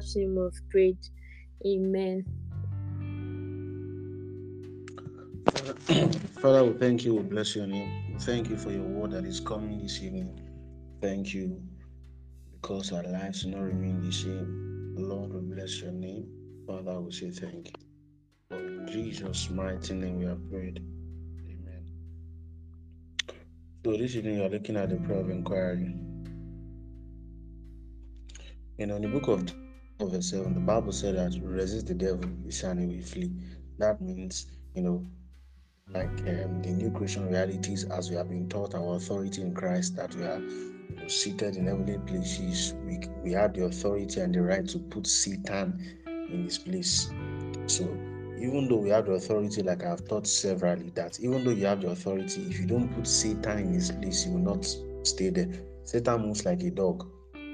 Jesus' name prayed. Amen. Father, we thank you. We bless your name. Thank you for your word that is coming this evening. Thank you because our lives do not remain the same. Lord, we bless your name. Father, we say thank you. For Jesus' mighty name we have prayed. Amen. So this evening you are looking at the prayer of inquiry. And on the book of verse 7, the Bible said that resist the devil, he shall flee. That means, you know, like um, the new Christian realities as we have been taught our authority in Christ, that we are you know, seated in heavenly places. We, we have the authority and the right to put Satan in his place. So even though we have the authority, like I've taught severally, that even though you have the authority, if you don't put Satan in his place, he will not stay there. Satan moves like a dog.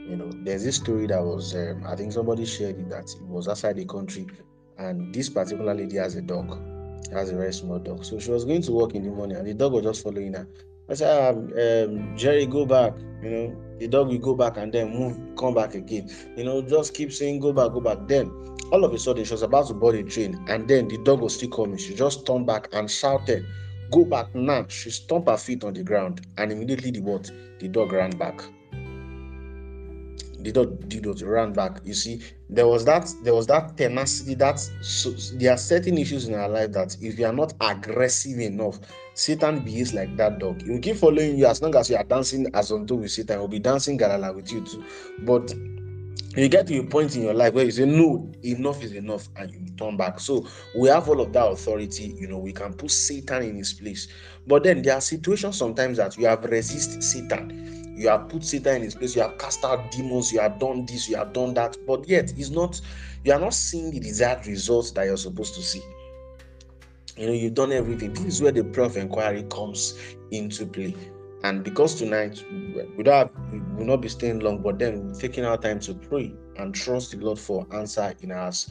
You know, there's this story that was, um, I think somebody shared it that it was outside the country, and this particular lady has a dog has a very small dog. So she was going to work in the morning and the dog was just following her. I said, um, um, Jerry, go back. You know, the dog will go back and then move, come back again. You know, just keep saying, go back, go back. Then all of a sudden, she was about to board a train and then the dog was still coming. She just turned back and shouted, Go back now. She stomped her feet on the ground and immediately the what? The dog ran back the dog did not run back. You see, there was that there was that tenacity that so there are certain issues in our life that if you are not aggressive enough, Satan behaves like that dog. He will keep following you as long as you are dancing as unto with Satan, will be dancing galala with you too. But you get to a point in your life where you say no enough is enough and you turn back so we have all of that authority you know we can put satan in his place but then there are situations sometimes that you have resist satan you have put Satan in his place, you have cast out demons, you have done this, you have done that, but yet it's not you are not seeing the desired results that you're supposed to see. You know, you've done everything. This is where the prayer of inquiry comes into play. And because tonight we don't have, we will not be staying long, but then we're taking our time to pray and trust the Lord for answer in us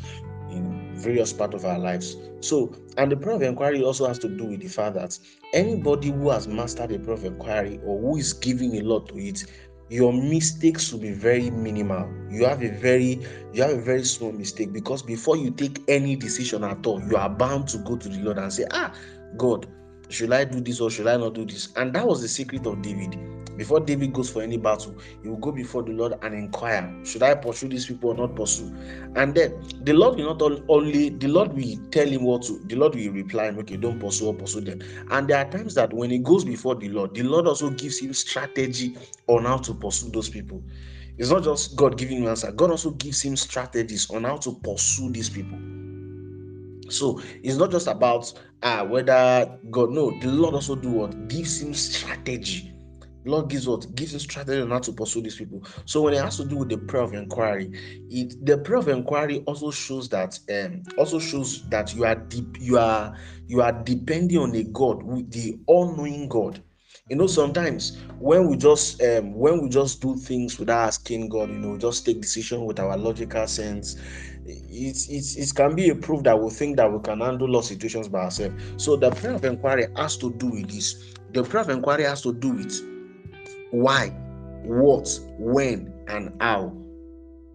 various part of our lives. So, and the prayer of inquiry also has to do with the fact that anybody who has mastered a prayer of inquiry or who is giving a lot to it, your mistakes will be very minimal. You have a very you have a very small mistake because before you take any decision at all, you are bound to go to the Lord and say, Ah, God, should I do this or should I not do this? And that was the secret of David. Before David goes for any battle, he will go before the Lord and inquire, should I pursue these people or not pursue? And then the Lord will not only the Lord will tell him what to, the Lord will reply him, okay, don't pursue or pursue them. And there are times that when he goes before the Lord, the Lord also gives him strategy on how to pursue those people. It's not just God giving you answer, God also gives him strategies on how to pursue these people. So it's not just about uh, whether God, no, the Lord also do what gives him strategy Lord gives what gives him strategy on how to pursue these people. So when it has to do with the prayer of inquiry, it the prayer of inquiry also shows that um also shows that you are deep you are you are depending on a God, the all-knowing God. You know, sometimes when we just um when we just do things without asking God, you know, just take decision with our logical sense, it, it, it can be a proof that we think that we can handle lost situations by ourselves. So the prayer of inquiry has to do with this. The prayer of inquiry has to do with why, what, when, and how.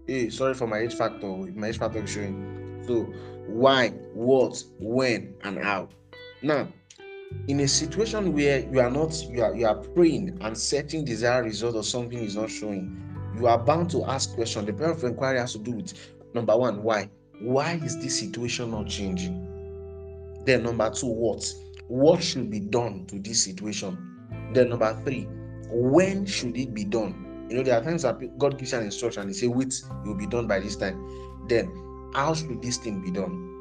Hey, sorry for my age factor. My age factor is showing. So, why, what, when, and how. Now, in a situation where you are not, you are you are praying and setting desired result or something is not showing, you are bound to ask questions. The prayer of inquiry has to do with number one, why? Why is this situation not changing? Then number two, what? What should be done to this situation? Then number three, when should it be done? You know, there are times that God gives an instruction and He say, wait, it will be done by this time. Then, how should this thing be done?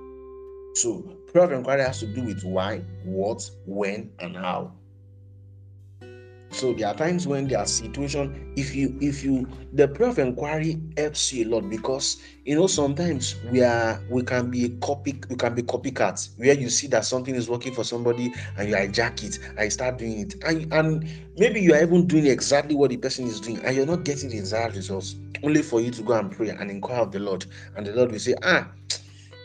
So, prayer of inquiry has to do with why, what, when, and how. So there are times when there are situation. If you if you the prayer of inquiry helps you a lot because you know sometimes we are we can be a copy we can be copycats where you see that something is working for somebody and you hijack it and you start doing it and and maybe you are even doing exactly what the person is doing and you're not getting the desired results only for you to go and pray and inquire of the Lord and the Lord will say ah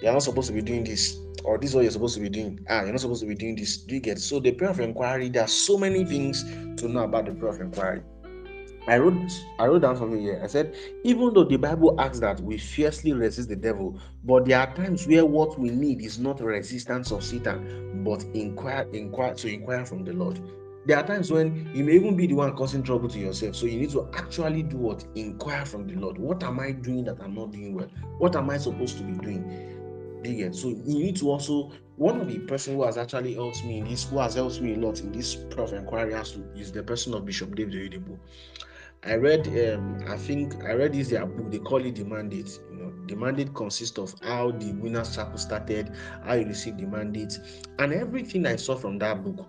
you're not supposed to be doing this or this is what you're supposed to be doing. Ah, you're not supposed to be doing this. Do you get so the prayer of inquiry? There are so many things to know about the prayer of inquiry. I wrote I wrote down something here. I said, even though the Bible asks that we fiercely resist the devil, but there are times where what we need is not resistance of Satan, but inquire, inquire to inquire from the Lord. There are times when you may even be the one causing trouble to yourself. So you need to actually do what? Inquire from the Lord. What am I doing that I'm not doing well? What am I supposed to be doing? So you need to also one of the person who has actually helped me in this, who has helped me a lot in this prayer inquiry has to is the person of Bishop David Oyedepo. I read, um, I think I read this their book. They call it the mandate. You know, the mandate consists of how the winner's circle started, how you received the mandate, and everything I saw from that book.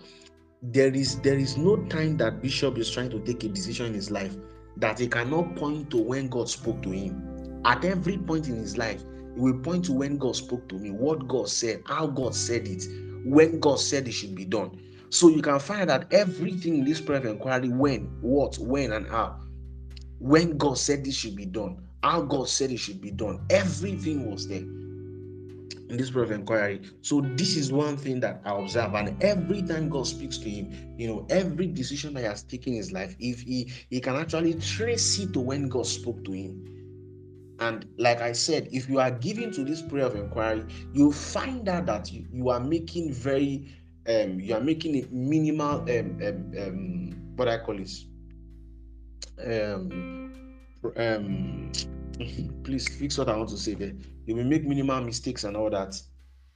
There is there is no time that Bishop is trying to take a decision in his life that he cannot point to when God spoke to him. At every point in his life, he will point to when God spoke to me, what God said, how God said it, when God said it should be done. So you can find that everything in this prayer of inquiry, when, what, when, and how, when God said this should be done, how God said it should be done, everything was there in this prayer of inquiry. So this is one thing that I observe, and every time God speaks to him, you know, every decision that he has taken in his life, if he he can actually trace it to when God spoke to him. And like I said, if you are giving to this prayer of inquiry, you find out that you, you are making very um you are making a minimal um, um, um what I call this um, um, please fix what I want to say there. You will make minimal mistakes and all that.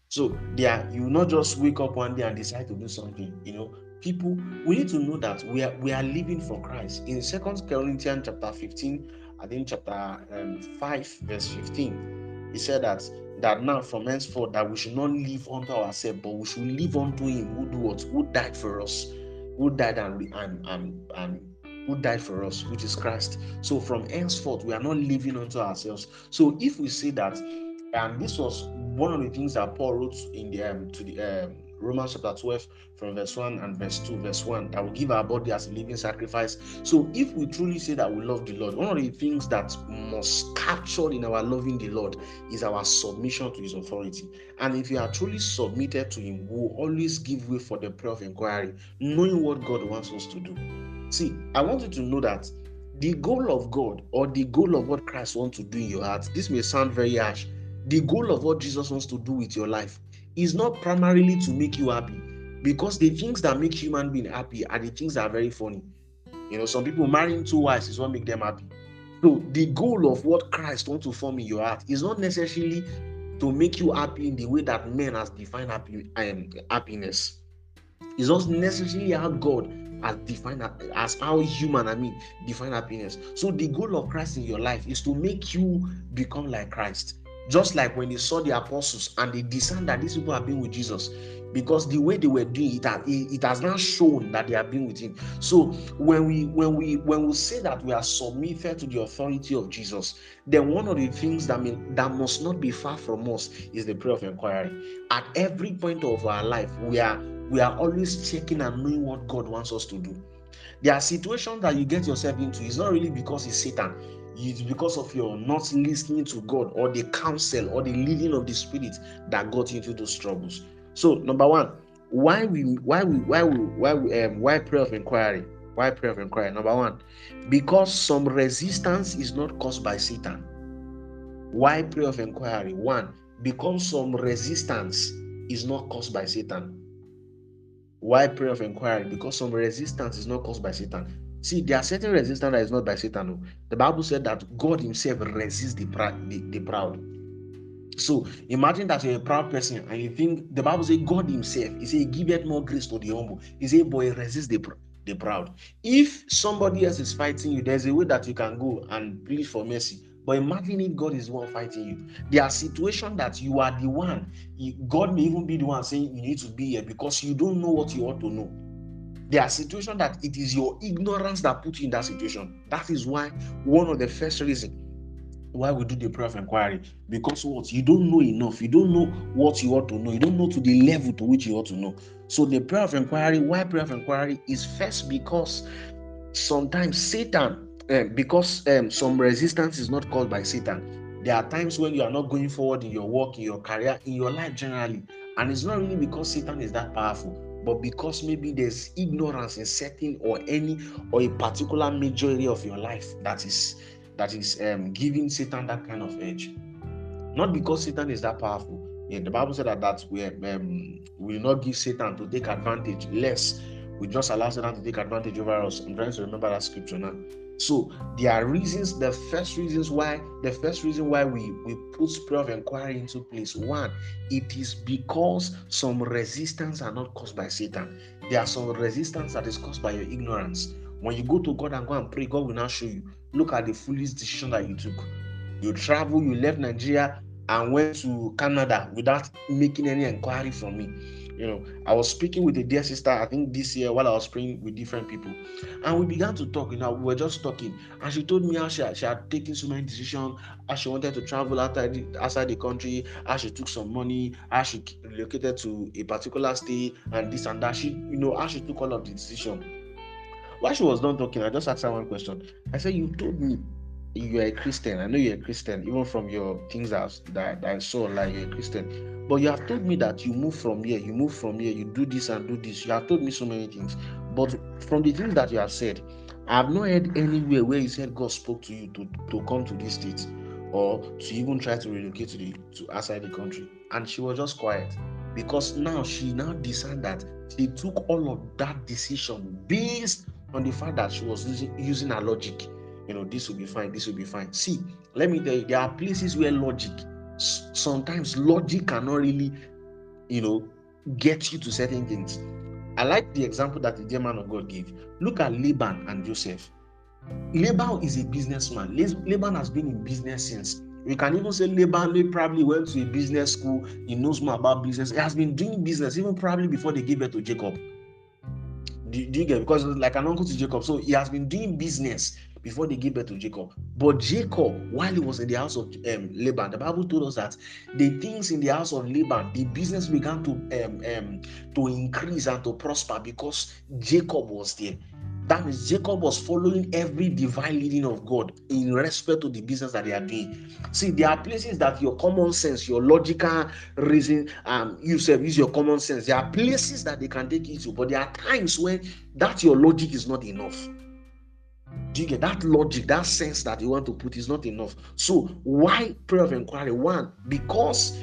So there, you will not just wake up one day and decide to do something. You know, people we need to know that we are we are living for Christ. In Second Corinthians chapter 15, I think chapter um, 5, verse 15, he said that that now from henceforth that we should not live unto ourselves, but we should live unto him who do what who died for us, who died and and and, and who died for us, which is Christ. So from henceforth, we are not living unto ourselves. So if we say that, and this was one of the things that Paul wrote in the um, to the um, Romans chapter 12 from verse 1 and verse 2, verse 1, that will give our body as a living sacrifice. So if we truly say that we love the Lord, one of the things that must capture in our loving the Lord is our submission to his authority. And if you are truly submitted to him, we will always give way for the prayer of inquiry, knowing what God wants us to do. See, I want you to know that the goal of God or the goal of what Christ wants to do in your heart, this may sound very harsh. The goal of what Jesus wants to do with your life is not primarily to make you happy because the things that make human being happy are the things that are very funny. You know, some people marrying two wives is what make them happy. So the goal of what Christ wants to form in your heart is not necessarily to make you happy in the way that men has defined happy, um, happiness. It's not necessarily how God as defined as how human I mean define happiness. So the goal of Christ in your life is to make you become like Christ. Just like when they saw the apostles and they discerned that these people have been with Jesus, because the way they were doing it, it has not shown that they have been with him. So when we when we when we say that we are submitted to the authority of Jesus, then one of the things that mean that must not be far from us is the prayer of inquiry. At every point of our life, we are we are always checking and knowing what God wants us to do. There are situations that you get yourself into. It's not really because it's Satan. It's because of your not listening to God or the counsel or the leading of the Spirit that got into those troubles. So, number one, why we why we why we why we um why prayer of inquiry? Why prayer of inquiry? Number one, because some resistance is not caused by Satan. Why prayer of inquiry? One, because some resistance is not caused by Satan. Why prayer of inquiry? Because some resistance is not caused by Satan. See, there are certain resistance that is not by Satan. Oh. The Bible said that God Himself resists the, proud, the, the proud. So imagine that you're a proud person and you think the Bible says God Himself, He said, Give giveth more grace to the humble. He said, Boy, resist the, the proud. If somebody else is fighting you, there's a way that you can go and plead for mercy. But imagine if God is the one fighting you. There are situations that you are the one. God may even be the one saying you need to be here because you don't know what you ought to know. There are situations that it is your ignorance that put you in that situation. That is why one of the first reasons why we do the prayer of inquiry because what? You don't know enough. You don't know what you ought to know. You don't know to the level to which you ought to know. So the prayer of inquiry why prayer of inquiry is first because sometimes satan um, because um, some resistance is not caused by Satan. There are times when you are not going forward in your work, in your career, in your life generally, and it's not really because Satan is that powerful, but because maybe there's ignorance in certain or any or a particular major area of your life that is that is um, giving Satan that kind of edge. Not because Satan is that powerful. Yeah, the Bible said that that we um, will not give Satan to take advantage, less we just allow Satan to take advantage over us. I'm trying to remember that scripture now. So there are reasons, the first reasons why, the first reason why we, we put spirit of inquiry into place. One, it is because some resistance are not caused by Satan. There are some resistance that is caused by your ignorance. When you go to God and go and pray, God will now show you. Look at the foolish decision that you took. You travel, you left Nigeria and went to Canada without making any inquiry from me you know, I was speaking with a dear sister, I think this year while I was praying with different people, and we began to talk. You know, we were just talking, and she told me how she had, she had taken so many decisions, how she wanted to travel outside the, outside the country, how she took some money, how she relocated to a particular state, and this and that. She, you know, how she took all of the decision. While she was done talking, I just asked her one question. I said, "You told me you're a Christian. I know you're a Christian, even from your things that, that, I saw, like you're a Christian. But you have told me that you move from here, you move from here, you do this and do this. You have told me so many things. But from the things that you have said, I have not heard anywhere where you said God spoke to you to, to come to this state or to even try to relocate to the to outside the country. And she was just quiet because now she now decided that she took all of that decision based on the fact that she was using, using her logic you know, this will be fine, this will be fine. See, let me tell you, there are places where logic, sometimes logic cannot really, you know, get you to certain things. I like the example that the dear man of God gave. Look at Laban and Joseph. Laban is a businessman. Laban has been in business since. We can even say Laban probably went to a business school. He knows more about business. He has been doing business even probably before they gave birth to Jacob. Do, do you get? Because like an uncle to Jacob, so he has been doing business before they give birth to Jacob. But Jacob, while he was in the house of um, Laban, the Bible told us that the things in the house of Laban, the business began to um, um, to increase and to prosper because Jacob was there. That means Jacob was following every divine leading of God in respect to the business that they are doing. See, there are places that your common sense, your logical reason, um, you use your common sense. There are places that they can take you to, but there are times when that your logic is not enough. Do you get that logic, that sense that you want to put is not enough? So, why prayer of inquiry? One, because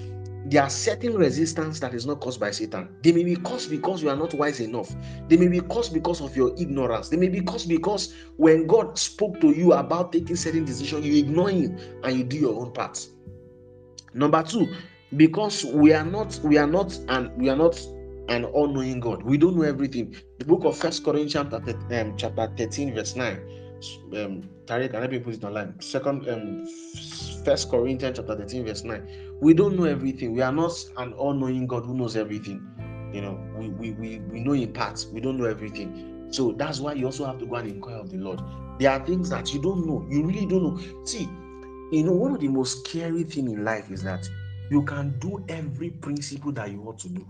there are certain resistance that is not caused by Satan. They may be caused because you are not wise enough. They may be caused because of your ignorance. They may be caused because when God spoke to you about taking certain decision, you ignore him and you do your own part. Number two, because we are not, we are not, and we are not an all-knowing God. We don't know everything. The book of First Corinthians chapter, um, chapter 13, verse 9. Um, Tariq, can I be put it online? Second, um, First Corinthians chapter 13, verse 9. We don't know everything. We are not an all-knowing God who knows everything. You know, we, we, we, we know in parts, we don't know everything. So that's why you also have to go and inquire of the Lord. There are things that you don't know, you really don't know. See, you know, one of the most scary thing in life is that you can do every principle that you want to do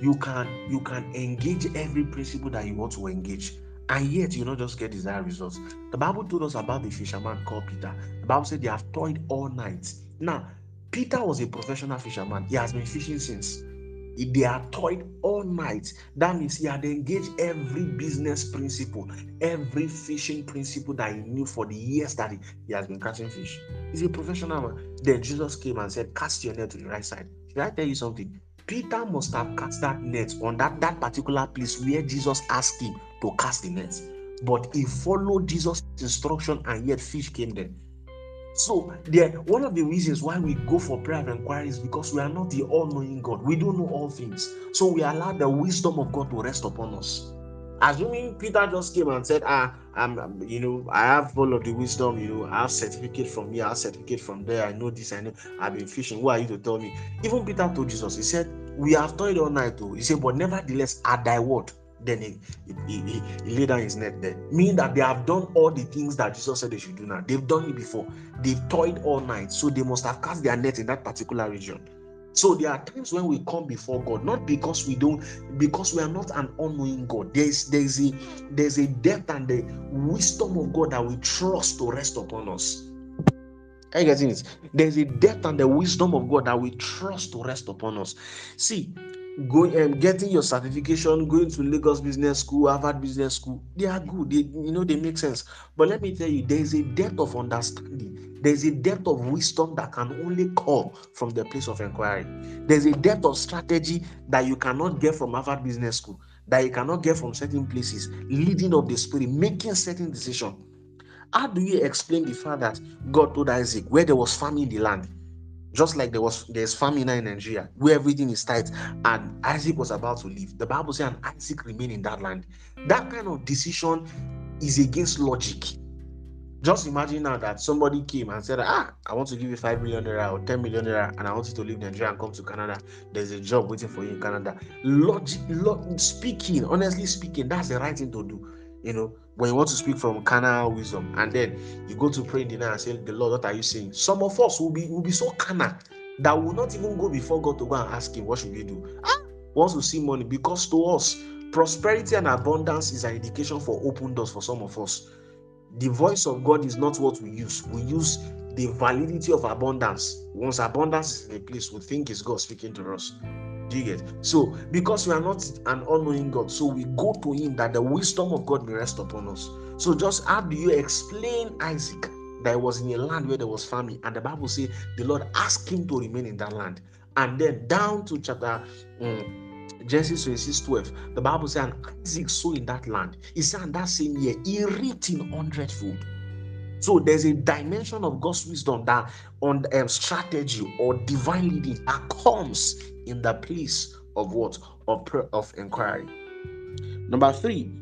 you can you can engage every principle that you want to engage and yet you not just get desired results. The bible told us about the fisherman called peter. The bible said they have toiled all night. Now peter was a professional fisherman. He has been fishing since. They are toiled all night. That means he had engaged every business principle every fishing principle that he knew for the years that he, he has been catching fish. He's a professional man. Then jesus came and said cast your net to the right side. Should i tell you something? Peter must have cast that net on that, that particular place where Jesus asked him to cast the net. But he followed Jesus' instruction and yet fish came there. So, there, one of the reasons why we go for prayer and inquiry is because we are not the all knowing God. We don't know all things. So, we allow the wisdom of God to rest upon us. Assuming Peter just came and said, Ah, I'm, you know, I have all of the wisdom, you know, I have certificate from here, I have certificate from there, I know this, I know, I've been fishing. Who are you to tell me? Even Peter told Jesus, he said, We have toiled all night, too. He said, But nevertheless, at thy word, then he, he, he, he laid down his net there. Meaning that they have done all the things that Jesus said they should do now. They've done it before. They've toiled all night. So they must have cast their net in that particular region. So there are times when we come before God, not because we don't, because we are not an unknowing God. There's there's a there's a depth and the wisdom of God that we trust to rest upon us. Are you getting it? There's a depth and the wisdom of God that we trust to rest upon us. See, going um, getting your certification, going to Lagos Business School, Harvard Business School, they are good. They you know they make sense. But let me tell you, there is a depth of understanding. There's a depth of wisdom that can only come from the place of inquiry. There's a depth of strategy that you cannot get from Harvard Business School, that you cannot get from certain places, leading of the spirit, making certain decision. How do you explain the fact that God told Isaac where there was famine in the land? Just like there was there's famine in Nigeria where everything is tight and Isaac was about to leave. The Bible says and Isaac remained in that land. That kind of decision is against logic. Just imagine now that somebody came and said, Ah, I want to give you 5 million naira or 10 million naira, and I want you to leave Nigeria and come to Canada. There's a job waiting for you in Canada. Logic, log, speaking, honestly speaking, that's the right thing to do. You know, when you want to speak from carnal wisdom, and then you go to pray in the night and say, The Lord, what are you saying? Some of us will be will be so carnal that will not even go before God to go and ask him, What should we do? Ah, wants to see money because to us, prosperity and abundance is an indication for open doors for some of us. The voice of God is not what we use. We use the validity of abundance. Once abundance is in a place, we think it's God speaking to us. Do you get? So, because we are not an unknowing God, so we go to Him that the wisdom of God may rest upon us. So, just how do you explain Isaac that he was in a land where there was famine? And the Bible says the Lord asked him to remain in that land. And then down to chapter um, Genesis 26 12, the Bible says, and Isaac sowed in that land. He said, in that same year, he reaped in hundredfold. So there's a dimension of God's wisdom that on um, strategy or divine leading that comes in the place of what of prayer of inquiry. Number three.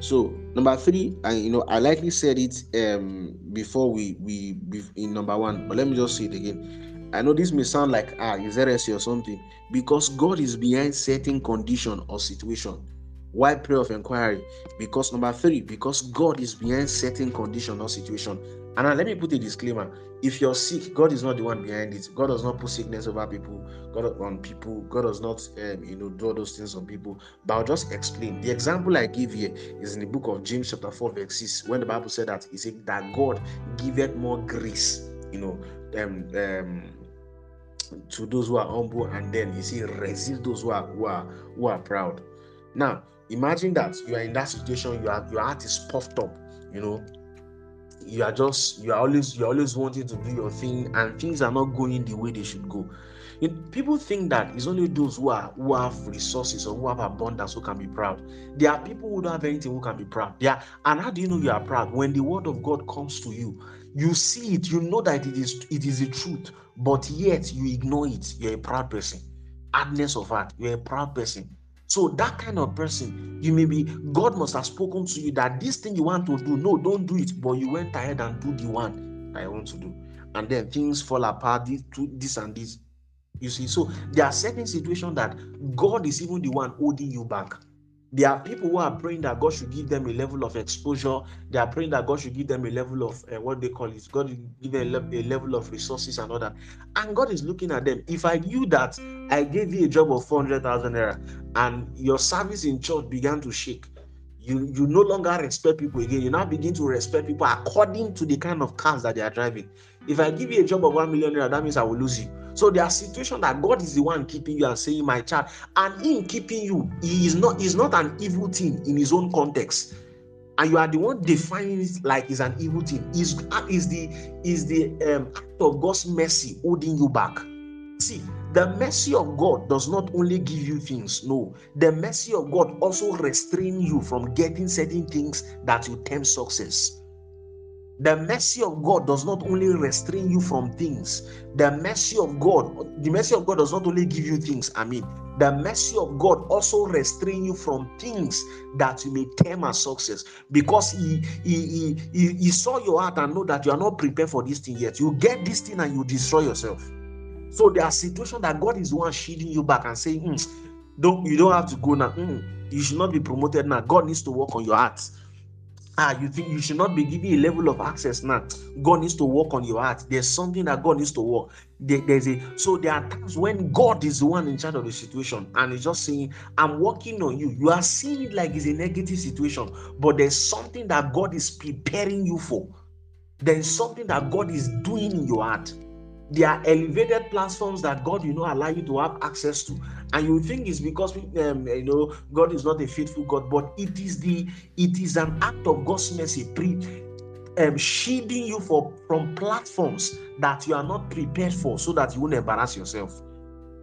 So number three, and you know, I likely said it um before we we in number one, but let me just say it again. I know this may sound like ah, is heresy or something because God is behind certain condition or situation why prayer of inquiry? Because number three, because God is behind certain condition or situation. And now let me put a disclaimer: if you're sick, God is not the one behind it. God does not put sickness over people. God on people. God does not, um, you know, do those things on people. But I'll just explain. The example I give here is in the book of James, chapter four, verse six, when the Bible said that He said that God giveth more grace, you know, um, um, to those who are humble, and then He said resist those who are who are who are proud. Now, imagine that you are in that situation you are your heart is puffed up you know you are just you are always you're always wanting to do your thing and things are not going the way they should go. It, people think that it's only those who are who have resources or who have abundance who can be proud. There are people who don't have anything who can be proud. Yeah and how do you know you are proud? When the word of god comes to you you see it you know that it is it is the truth but yet you ignore it. You're a proud person. Hardness of heart. You're a proud person so that kind of person, you may be, God must have spoken to you that this thing you want to do, no, don't do it. But you went ahead and do the one I want to do. And then things fall apart, this, this and this. You see, so there are certain situations that God is even the one holding you back. There are people who are praying that God should give them a level of exposure. They are praying that God should give them a level of uh, what they call it. God give them a, le- a, level of resources and all that. And God is looking at them. If I knew that I gave you a job of 400,000 naira and your service in church began to shake, you, you no longer respect people again. You now begin to respect people according to the kind of cars that they are driving. If I give you a job of 1 million naira, that means I will lose you. So there are situations that God is the one keeping you and saying, My child, and in keeping you, he is not is not an evil thing in his own context. And you are the one defining it like it's an evil thing. Is is the is the um, act of God's mercy holding you back? See, the mercy of God does not only give you things, no, the mercy of God also restrain you from getting certain things that you term success. The mercy of God does not only restrain you from things, the mercy of God, the mercy of God does not only give you things, I mean, the mercy of God also restrain you from things that you may term as success because he, he, he, he, saw your heart and know that you are not prepared for this thing yet. You get this thing and you destroy yourself. So there are situations that God is one shielding you back and saying, mm, don't you don't have to go now. Mm, you should not be promoted now. God needs to work on your heart ah you think you should not be given a level of access now. God needs to work on your heart. There's something that god needs to work. There, there's a so there are times when god is the one in charge of the situation and he's just saying i'm working on you. You are seeing it like it's a negative situation but there's something that god is preparing you for. There's something that god is doing in your heart. There are elevated platforms that God will not allow you to have access to, and you think it's because um, you know God is not a faithful God, but it is the it is an act of God's mercy, pre, um, shielding you for from platforms that you are not prepared for, so that you won't embarrass yourself.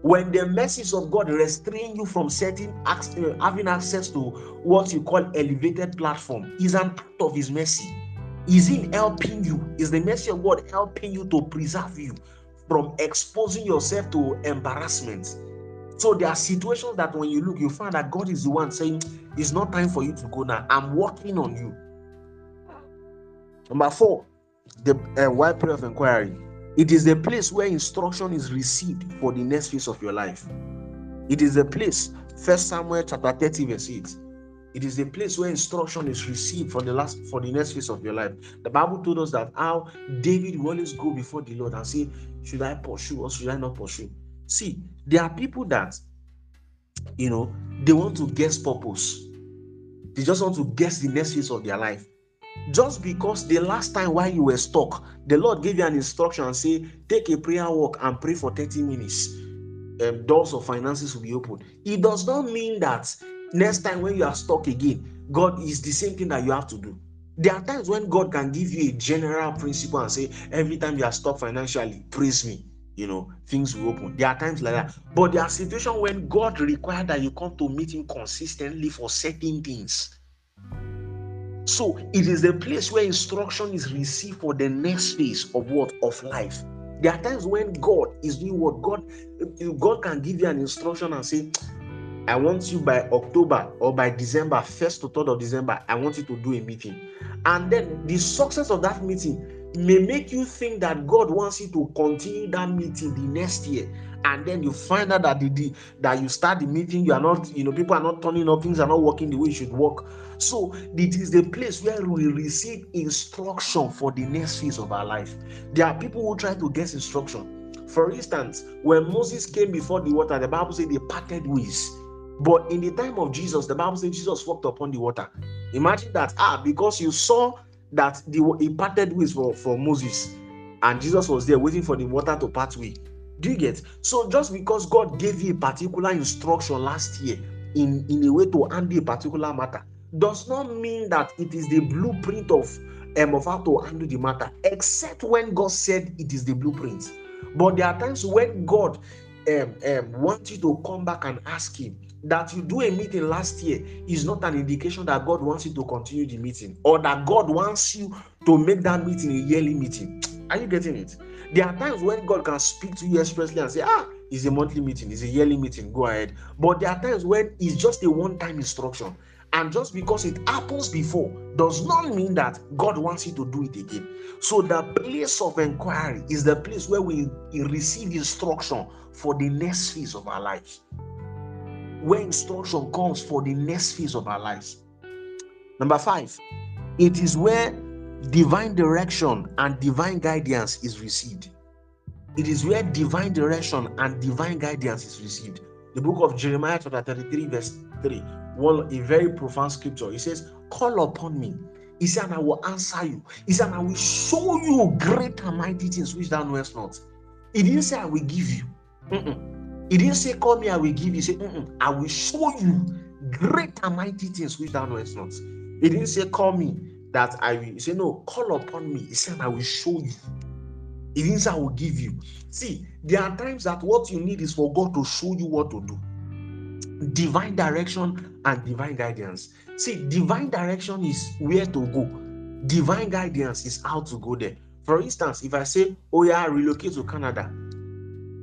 When the mercies of God restrain you from setting uh, having access to what you call elevated platform, is an act of His mercy. Is in helping you? Is the mercy of God helping you to preserve you from exposing yourself to embarrassment? So there are situations that when you look, you find that God is the one saying, It's not time for you to go now. I'm working on you. Number four, the uh, why prayer of inquiry. It is the place where instruction is received for the next phase of your life. It is the place, First Samuel chapter 30, verse 8. It is the place where instruction is received for the last for the next phase of your life. The Bible told us that how David will always go before the Lord and say, Should I pursue or should I not pursue? See, there are people that you know they want to guess purpose, they just want to guess the next phase of their life. Just because the last time while you were stuck the lord gave you an instruction and say take a prayer walk and pray for 30 minutes. Um, doors of finances will be open. It does not mean that next time when you are stuck again god is the same thing that you have to do. There are times when god can give you a general principle and say every time you are stuck financially praise me you know things will open there are times like that but there are situations when god requires that you come to meet him consistently for certain things so it is the place where instruction is received for the next phase of what of life. There are times when God is doing what God God can give you an instruction and say, I want you by October or by December, first to third of December, I want you to do a meeting. And then the success of that meeting may make you think that God wants you to continue that meeting the next year. And then you find out that the, the, that you start the meeting you are not you know people are not turning up things are not working the way it should work. So it is the place where we receive instruction for the next phase of our life. There are people who try to get instruction. For instance when moses came before the water the bible said they parted ways. But in the time of jesus the bible said jesus walked upon the water. Imagine that ah because you saw that the he parted ways for, for moses and jesus was there waiting for the water to part way do you get? So just because God gave you a particular instruction last year in, in a way to handle a particular matter does not mean that it is the blueprint of um, of how to handle the matter, except when God said it is the blueprint. But there are times when God um, um, wants you to come back and ask Him that you do a meeting last year is not an indication that God wants you to continue the meeting or that God wants you to make that meeting a yearly meeting. Are you getting it? There are times when God can speak to you expressly and say, ah, it's a monthly meeting, it's a yearly meeting, go ahead. But there are times when it's just a one time instruction. And just because it happens before does not mean that God wants you to do it again. So, the place of inquiry is the place where we receive instruction for the next phase of our lives. Where instruction comes for the next phase of our lives. Number five, it is where divine direction and divine guidance is received. It is where divine direction and divine guidance is received. The book of Jeremiah, chapter 33, verse 3, one a very profound scripture. It says, Call upon me. He said, and I will answer you. He said, and I will show you great and mighty things which thou knowest not. He didn't say, I will give you. Mm-mm. He didn't say, Call me, I will give you. He said. I will show you great and mighty things which thou knowest not. He didn't say, Call me, that I will say, No, call upon me. He said, I will show you. It means I will give you. See, there are times that what you need is for God to show you what to do. Divine direction and divine guidance. See, divine direction is where to go, divine guidance is how to go there. For instance, if I say, Oh, yeah, relocate to Canada,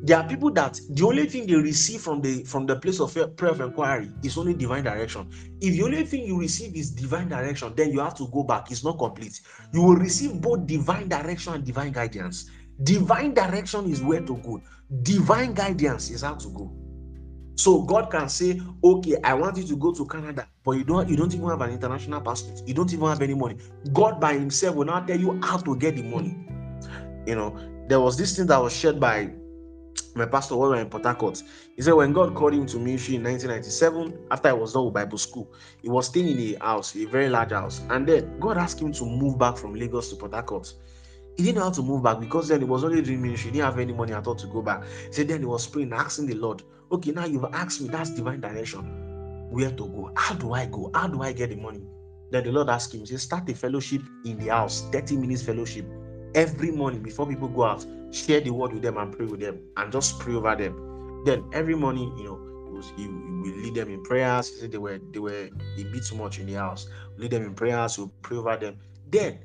there are people that the only thing they receive from the from the place of prayer of inquiry is only divine direction. If the only thing you receive is divine direction then you have to go back. It's not complete. You will receive both divine direction and divine guidance. Divine direction is where to go. Divine guidance is how to go. So god can say okay i want you to go to canada but you don't you don't even have an international passport. You don't even have any money. God by himself will not tell you how to get the money. You know there was this thing that was shared by my pastor was in Port Harcourt. He said when God called him to ministry in 1997, after I was done with Bible school, he was staying in a house, a very large house, and then God asked him to move back from Lagos to Port Harcourt. He didn't know how to move back because then he was only doing ministry. He didn't have any money at all to go back. So then he was praying, asking the Lord, okay, now you've asked me, that's divine direction. Where to go? How do I go? How do I get the money? Then the Lord asked him, he said, start a fellowship in the house, 30 minutes fellowship. Every morning before people go out, share the word with them and pray with them and just pray over them. Then every morning, you know, he, will lead them in prayers. He said they were they were a bit too much in the house. Lead them in prayers, will pray over them. Then,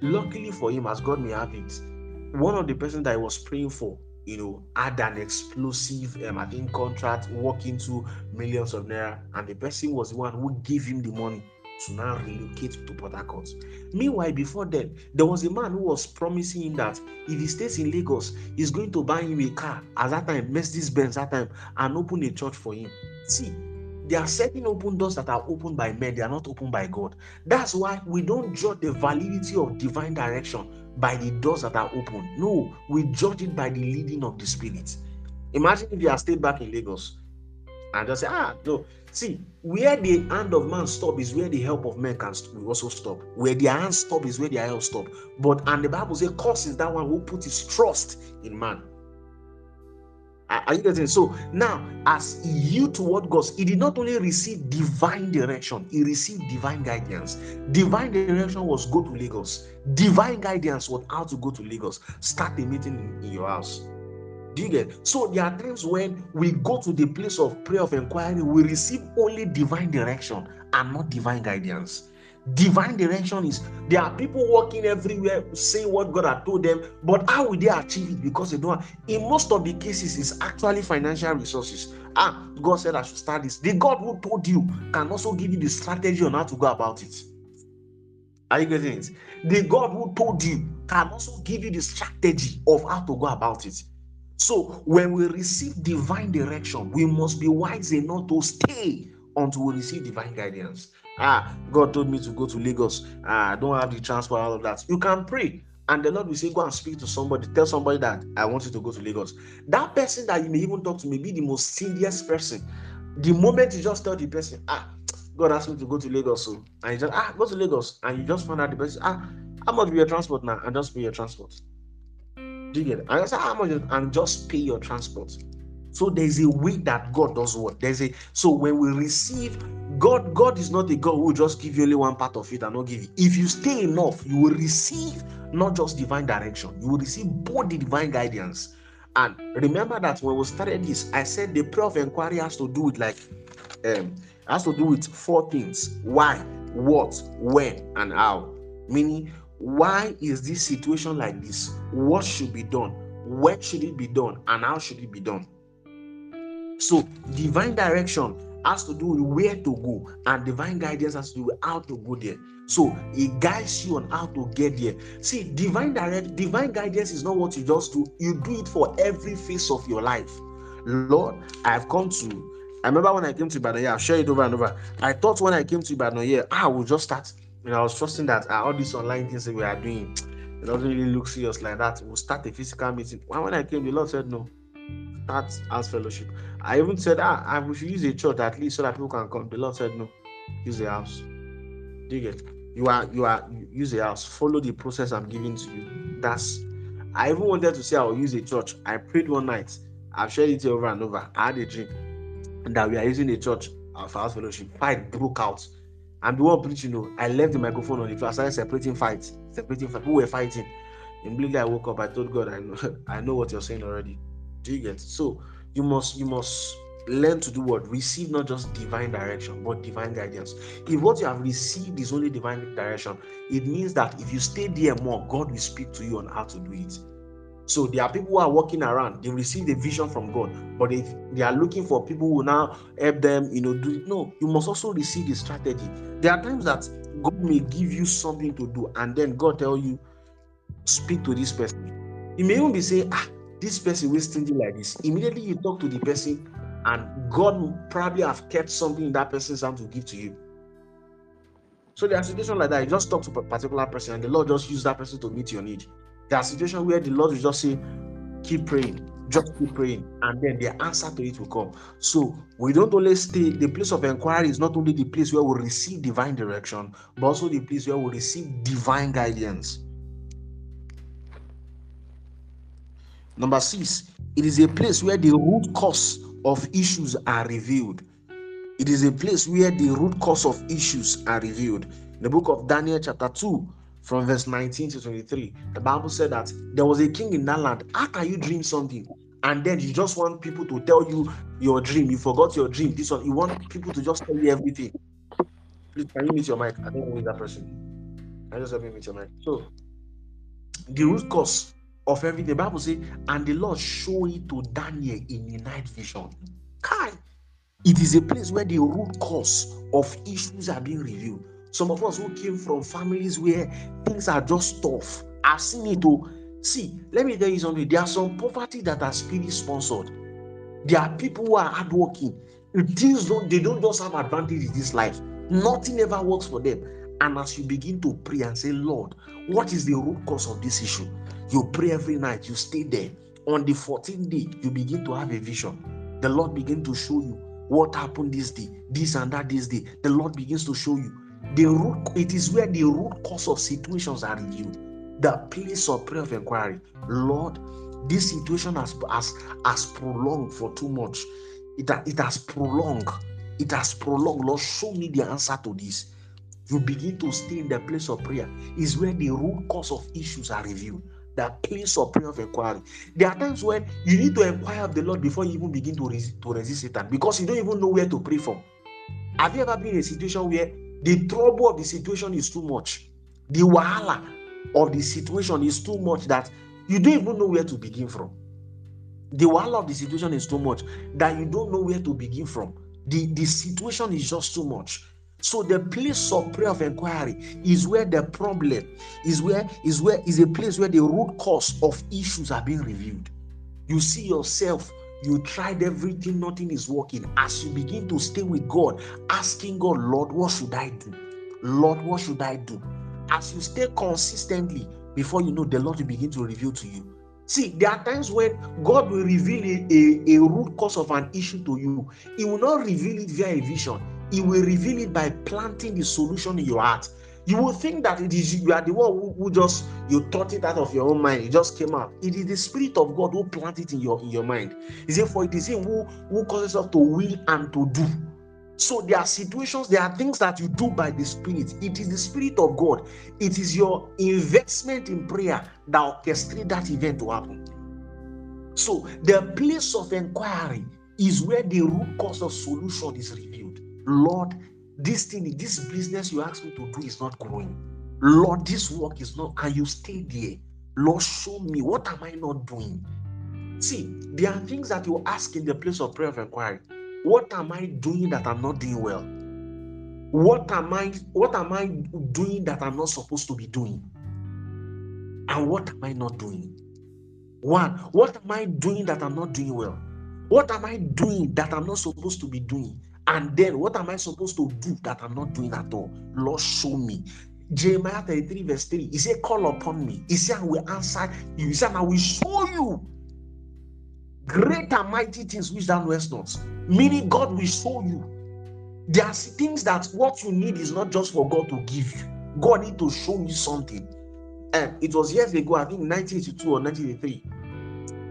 luckily for him, as God may have it, one of the person that I was praying for, you know, had an explosive, um, I think, contract, walk into millions of naira, and the person was the one who gave him the money to now relocate to Port Harcourt. Meanwhile, before then, there was a man who was promising him that if he stays in Lagos, he's going to buy him a car at that time, Mercedes Benz at that time, and open a church for him. See, they are setting open doors that are opened by men, they are not opened by God. That's why we don't judge the validity of divine direction by the doors that are open. No, we judge it by the leading of the Spirit. Imagine if you are stayed back in Lagos and just say, ah, no. See, where the hand of man stop is where the help of men can also stop. Where their hand stop is where their help stop. But and the Bible says, "Cause is that one who put his trust in man." Are you getting? So now, as he toward God, he did not only receive divine direction, he received divine guidance. Divine direction was go to Lagos. Divine guidance was how to go to Lagos. Start a meeting in, in your house. So there are times when we go to the place of prayer of inquiry, we receive only divine direction and not divine guidance. Divine direction is there are people walking everywhere saying what God had told them, but how will they achieve it? Because they don't. In most of the cases, it's actually financial resources. Ah, God said I should start this. The God who told you can also give you the strategy on how to go about it. Are you getting it? The God who told you can also give you the strategy of how to go about it. So when we receive divine direction, we must be wise enough to stay until we receive divine guidance. Ah, God told me to go to Lagos. Ah, I don't have the transport, all of that. You can pray. And the Lord will say, Go and speak to somebody. Tell somebody that I want you to go to Lagos. That person that you may even talk to may be the most serious person. The moment you just tell the person, Ah, God asked me to go to Lagos. So, and you just, Ah, go to Lagos. And you just find out the person, Ah, how much be your transport now? And just pay your transport. Do you get it? And I say, How much? And just pay your transport. So there's a way that God does what there's a so when we receive God, God is not a God who will just give you only one part of it and not give you. If you stay enough, you will receive not just divine direction, you will receive both the divine guidance. And remember that when we started this, I said the prayer of inquiry has to do with like um has to do with four things: why, what, when, and how. Meaning, why is this situation like this? What should be done? where should it be done? And how should it be done? So, divine direction has to do with where to go, and divine guidance has to do with how to go there. So it guides you on how to get there. See, divine direct, divine guidance is not what you just do, you do it for every phase of your life. Lord, I've come to. I remember when I came to Ibadan, yeah, I've it over and over. I thought when I came to Ibadan, yeah, I will just start. You know, I was trusting that uh, all these online things that we are doing, it doesn't really look serious like that. We'll start a physical meeting. when I came, the Lord said, No, start as fellowship. I even said, ah, I, we should use a church at least so that people can come. The Lord said, no, use the house. Do you get? You are, you are, use the house. Follow the process I'm giving to you. That's. I even wanted to say I'll use a church. I prayed one night. I've shared it over and over. I had a dream that we are using a church for house fellowship. Fight broke out. And the one preaching, you know, I left the microphone on the floor. I started separating fights, separating fights. Who were fighting? Immediately I woke up. I told God, I know, I know what you're saying already. Do you get? So you must, you must learn to do what receive not just divine direction but divine guidance if what you have received is only divine direction it means that if you stay there more god will speak to you on how to do it so there are people who are walking around they receive the vision from god but if they are looking for people who now help them you know do no you must also receive the strategy. There are times that god may give you something to do and then god tell you speak to this person. You may even be saying ah this person will stingy like this. Immediately you talk to the person and god probably have kept something in that person's hand to give to you. So there are situations like that. You just talk to a particular person and the lord just use that person to meet your need there are situations where the lord will just say keep praying just keep praying and then the answer to it will come so we don't only stay the place of inquiry is not only the place where we receive divine direction but also the place where we receive divine guidance Number six, it is a place where the root cause of issues are revealed. It is a place where the root cause of issues are revealed. In the book of Daniel, chapter 2, from verse 19 to 23, the Bible said that there was a king in that land. How can you dream something? And then you just want people to tell you your dream. You forgot your dream. This one, you want people to just tell you everything. Please, can you meet your mic? I don't know that person. I just have me meet your mic. So, the root cause of everything, the Bible says, and the Lord showed it to Daniel in a night vision. Kai, it is a place where the root cause of issues are being revealed. Some of us who came from families where things are just tough, I've seen it. To see, let me tell you something. There are some poverty that are spirit sponsored. There are people who are hardworking. Things don't they don't just have advantage in this life. Nothing ever works for them. And as you begin to pray and say, Lord, what is the root cause of this issue? You pray every night, you stay there. On the 14th day, you begin to have a vision. The Lord begin to show you what happened this day, this and that this day. The Lord begins to show you. The root, it is where the root cause of situations are revealed. The place of prayer of inquiry. Lord, this situation has, has, has prolonged for too much. It, it has prolonged it has prolonged. Lord, show me the answer to this. You begin to stay in the place of prayer, is where the root cause of issues are revealed. The place of prayer of inquiry. There are times when you need to inquire of the Lord before you even begin to resist, to resist Satan because you don't even know where to pray from. Have you ever been in a situation where the trouble of the situation is too much? The wahala of the situation is too much that you don't even know where to begin from. The wahala of the situation is too much that you don't know where to begin from the, the situation is just too much. So the place of prayer of inquiry is where the problem is where is where is a place where the root cause of issues are being reviewed. You see yourself, you tried everything, nothing is working. As you begin to stay with God, asking God, Lord, what should I do? Lord, what should I do? As you stay consistently, before you know, the Lord will begin to reveal to you See, there are times when God will reveal a, a, a, root cause of an issue to you. He will not reveal it via a vision, He will reveal it by planting the solution in your heart. You will think that it is you are the one who, who just you thought it out of your own mind. It just came out. It is the spirit of God who planted it in your in your mind. He said, For it is Him who, who causes us to will and to do. So there are situations, there are things that you do by the Spirit. It is the Spirit of God. It is your investment in prayer that orchestrates that event to happen. So the place of inquiry is where the root cause of solution is revealed. Lord, this thing, this business you asked me to do is not growing. Lord, this work is not, and you stay there. Lord, show me what am I not doing? See, there are things that you ask in the place of prayer of inquiry what am I doing that I'm not doing well? What am I what am I doing that I'm not supposed to be doing? And what am I not doing? One, what am I doing that I'm not doing well? What am I doing that I'm not supposed to be doing? And then what am I supposed to do that I'm not doing at all? Lord, show me. Jeremiah 33, verse 3. He said, Call upon me. He said, I will answer you. He said, I will show you great and mighty things which thou knowest not. Meaning, God will show you. There are things that what you need is not just for God to give you. God need to show you something. And it was years ago, I think 1982 or 1983.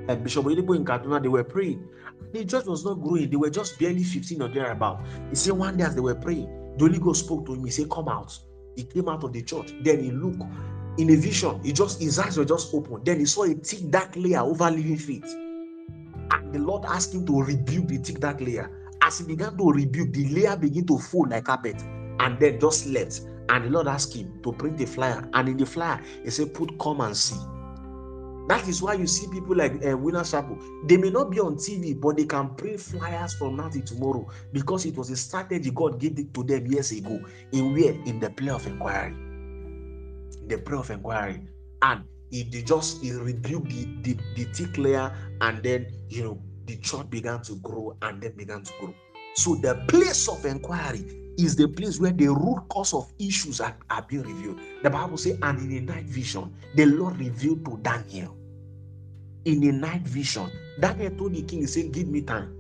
And um, Bishop Oyedepo in Kaduna, they were praying. The church was not growing. They were just barely 15 or thereabout. He said one day as they were praying, the Holy Ghost spoke to him. He said, Come out. He came out of the church. Then he looked in a vision. He just his eyes were just open. Then he saw a thick dark layer over Living Faith. And the Lord asked him to rebuke the thick dark layer. As he began to rebuke, the layer began to fold like a carpet and then just left. And the Lord asked him to print a flyer. And in the flyer, he said, Put come and see. That is why you see people like uh, Winner Chapel. They may not be on TV, but they can print flyers from now to tomorrow because it was a strategy God gave it to them years ago. In where? In the prayer of inquiry. The prayer of inquiry. And he they just he rebuked the, the, the thick layer and then you know the church began to grow and then began to grow so the place of inquiry is the place where the root cause of issues are, are being revealed the bible says and in a night vision the lord revealed to daniel in a night vision daniel told the king he said give me time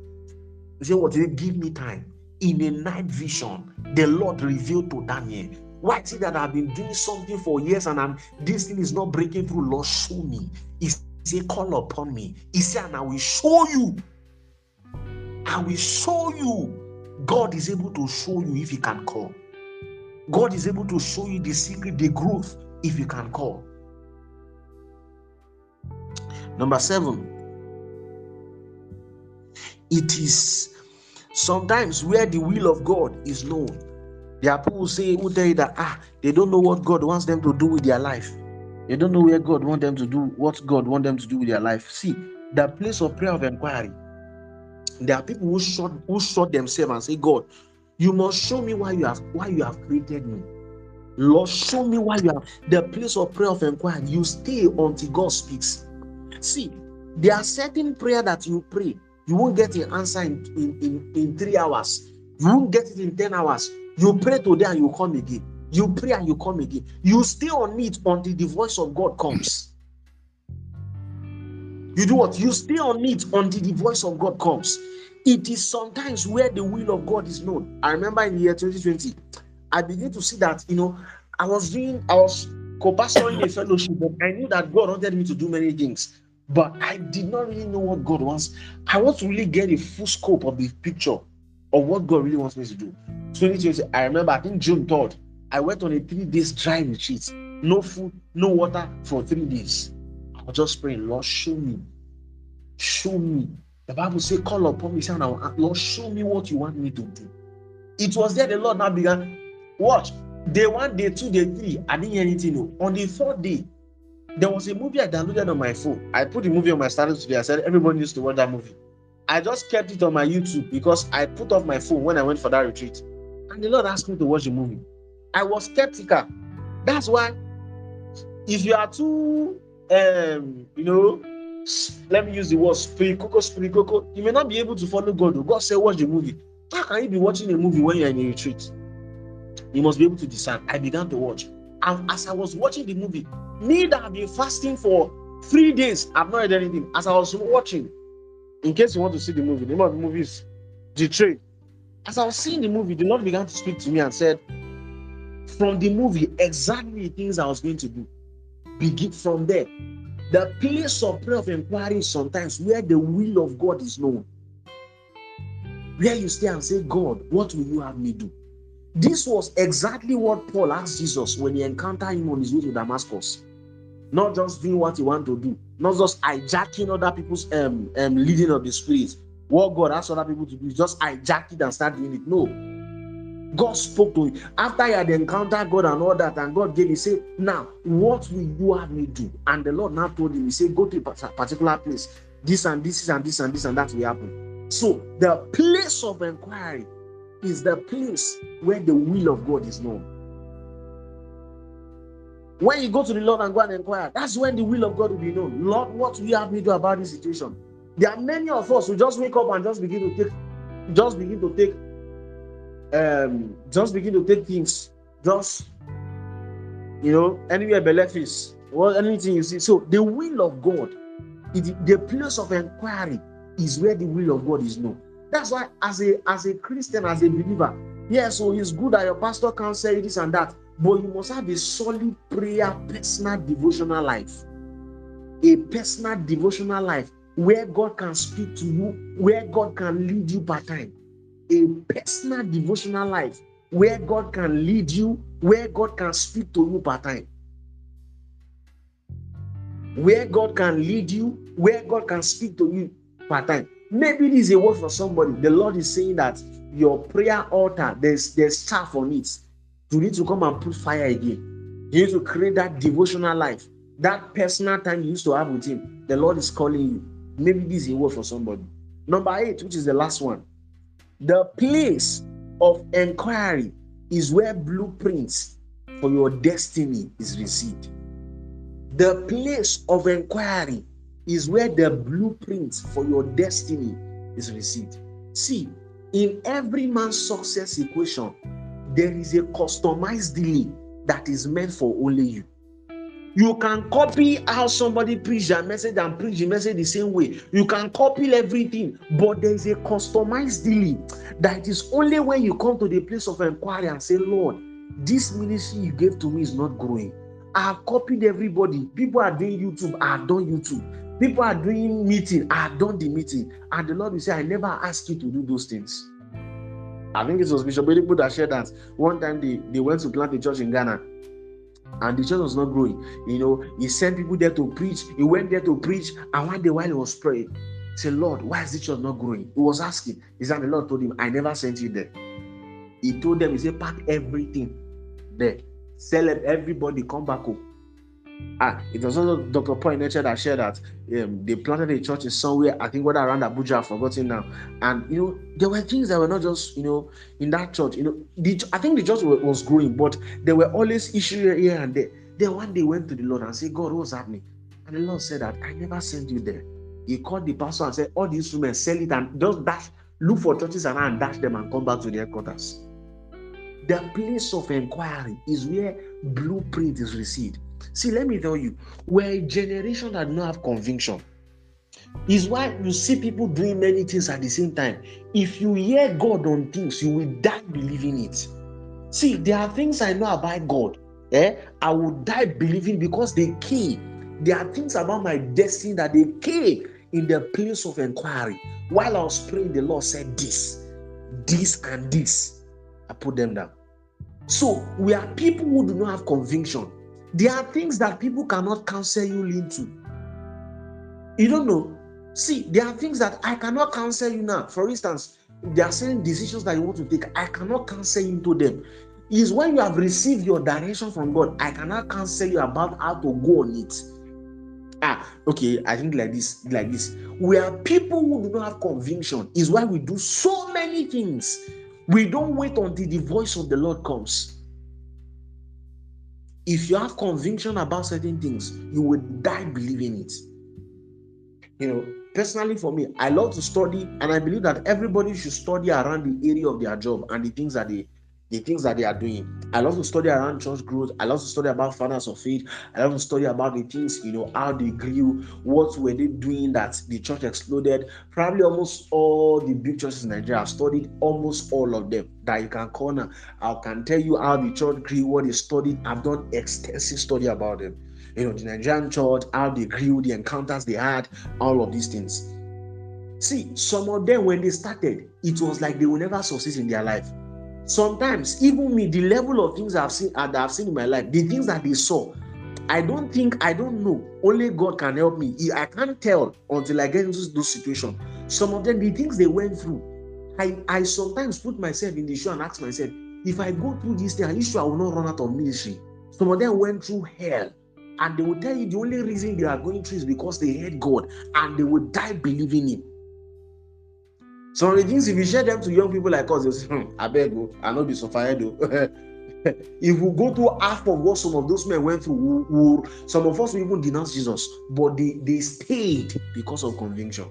he said what he give me time in a night vision the lord revealed to daniel why is it that I've been doing something for years and I'm this thing is not breaking through? Lord, show me. It's say, Call upon me. He said, And I will show you. I will show you. God is able to show you if He can call. God is able to show you the secret, the growth, if you can call. Number seven, it is sometimes where the will of God is known. There are people who say who tell you that ah they don't know what God wants them to do with their life. They don't know where God wants them to do what God wants them to do with their life. See, the place of prayer of inquiry. There are people who shut who shut themselves and say, God, you must show me why you have why you have created me. Lord, show me why you have the place of prayer of inquiry. You stay until God speaks. See, there are certain prayer that you pray, you won't get an answer in, in, in, in three hours. You won't get it in 10 hours. You pray today and you come again. You pray and you come again. You stay on it until the voice of God comes. You do what? You stay on it until the voice of God comes. It is sometimes where the will of God is known. I remember in the year 2020, I began to see that, you know, I was doing, I was co-pastoring a fellowship, but I knew that God wanted me to do many things. But I did not really know what God wants. I want to really get a full scope of the picture of what God really wants me to do. 2020, I remember, I think June 3rd, I went on a three days dry retreat. No food, no water for three days. I just praying, Lord, show me. Show me. The Bible says, call upon me, say, Lord, show me what you want me to do. It was there the Lord now began. Watch. Day one, day two, day three. I didn't hear anything. On the fourth day, there was a movie I downloaded on my phone. I put the movie on my status today. I said everybody needs to watch that movie. I just kept it on my YouTube because I put off my phone when I went for that retreat. And the Lord asked me to watch the movie. I was skeptical. That's why, if you are too, um, you know, let me use the word spirikoko, spirikoko, you may not be able to follow God. God said, watch the movie. How can you be watching a movie when you're in a retreat? You must be able to discern. I began to watch. And as I was watching the movie, me that have been fasting for three days, I've not heard anything. As I was watching, in case you want to see the movie, the name of the movie is The Trade. As I was seeing the movie, the Lord began to speak to me and said, From the movie, exactly the things I was going to do. Begin from there. The place of prayer of inquiry is sometimes where the will of God is known. Where you stay and say, God, what will you have me do? This was exactly what Paul asked Jesus when he encountered him on his way to Damascus. Not just doing what he wanted to do, not just hijacking other people's um, um leading of the spirit. What God asked other people to do is just hijack it and start doing it. No. God spoke to him after he had encountered God and all that, and God gave him, say, Now, what will you have me do? And the Lord now told him, He said, Go to a particular place. This and this and this and this and that will happen. So, the place of inquiry is the place where the will of God is known. When you go to the Lord and go and inquire, that's when the will of God will be known. Lord, what will you have me do about this situation? There are many of us who just wake up and just begin to take, just begin to take, um, just begin to take things, just you know, anywhere belief is, well, anything you see. So the will of God, the place of inquiry is where the will of God is known. That's why, as a as a Christian, as a believer, yes, so it's good that your pastor can say this and that, but you must have a solid prayer, personal devotional life. A personal devotional life where God can speak to you, where God can lead you by time. A personal devotional life where God can lead you, where God can speak to you part time. Where God can lead you, where God can speak to you part time. Maybe this is a word for somebody. The Lord is saying that your prayer altar, there's there's chaff on it. You need to come and put fire again. You need to create that devotional life, that personal time you used to have with Him. The Lord is calling you. Maybe this is a word for somebody. Number eight, which is the last one. The place of inquiry is where blueprints for your destiny is received. The place of inquiry is where the blueprint for your destiny is received. See, in every man's success equation, there is a customized delay that is meant for only you. You can copy how somebody preach a message and preach the message the same way. You can copy everything, but there is a customized delay that is only when you come to the place of inquiry and say, Lord, this ministry you gave to me is not growing. I have copied everybody. People are doing YouTube. I have done YouTube People are doing meeting. I have done the meeting. And the Lord will say, I never asked you to do those things. I think it was Bishop Oyedepo that shared that one time they, they went to plant a church in Ghana and the church was not growing. You know, he sent people there to preach. He went there to preach, and one day while he was praying, he said, Lord, why is the church not growing? He was asking. He said, The Lord told him, I never sent you there. He told them, He said, pack everything there. Sell it, everybody, come back home. Ah, it was also Dr. Paul Enenche that shared that um, they planted a church in somewhere, I think whether around Abuja, I've forgotten now. And you know, there were things that were not just you know in that church. You know, the, I think the church was growing, but there were always issues here and there. Then one day went to the Lord and said, God, what's happening? And the Lord said that I never sent you there. He called the pastor and said, All these women sell it and just dash, look for churches around and dash them and come back to their quarters. The place of inquiry is where blueprint is received. See, let me tell you, we're a generation that don't have conviction. Is why you see people doing many things at the same time. If you hear God on things, you will die believing it. See, there are things I know about God. Eh? I will die believing because they came. There are things about my destiny that they came in the place of inquiry. While I was praying, the Lord said this, this, and this. I put them down. So we are people who do not have conviction. There are things that people cannot counsel you into. You don't know. See, there are things that I cannot counsel you now. For instance, there are certain decisions that you want to take. I cannot counsel into them. Is when you have received your direction from God, I cannot counsel you about how to go on it. Ah, okay, I think like this, like this. We are people who do not have conviction, is why we do so many things. We don't wait until the voice of the Lord comes if you have conviction about certain things, you will die believing it. You know, personally for me, I love to study, and I believe that everybody should study around the area of their job and the things that they the things that they are doing. I love to study around church growth. I love to study about fathers of faith. I love to study about the things, you know, how they grew, what were they doing that the church exploded. Probably almost all the big churches in Nigeria. I've studied almost all of them that you can corner. I can tell you how the church grew, what they studied. I've done extensive study about them. You know, the Nigerian church, how they grew, the encounters they had, all of these things. See, some of them when they started, it was like they will never succeed in their life sometimes even me the level of things i've seen that i've seen in my life the things that they saw i don't think i don't know. Only god can help me. I can't tell until i get into those situations some of them the things they went through i i sometimes put myself in the shoe and ask myself if i go through this thing you sure i will not run out of ministry. Some of them went through hell and they will tell you the only reason they are going through is because they hate god and they will die believing him some of the things, if you share them to young people like us, say, hmm, I beg you, I know be so though. if we go through half of what some of those men went through, we, we, some of us will even denounce Jesus, but they, they stayed because of conviction.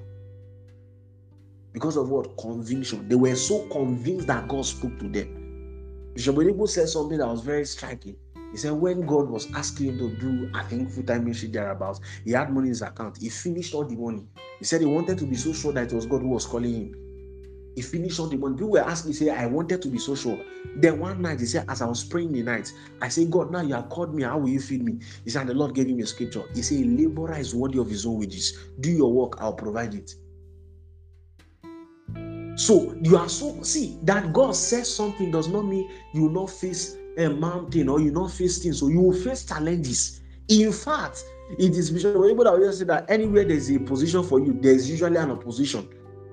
Because of what? Conviction. They were so convinced that God spoke to them. Bishop Oyedepo said something that was very striking. He said when God was asking him to do, I think full-time ministry thereabouts, he had money in his account. He finished all the money. He said he wanted to be so sure that it was God who was calling him. He finished on the money. People were asking me, say, I wanted to be social. Then one night, he said, as I was praying the night, I said, God, now you have called me. How will you feed me? He said, the Lord gave him a scripture. He said, a laborer is worthy of his own wages. Do your work, I'll provide it. So you are so see that God says something does not mean you will not face a mountain or you will not face things. So you will face challenges. In fact, it is Bishop that will say that anywhere there's a position for you, there's usually an opposition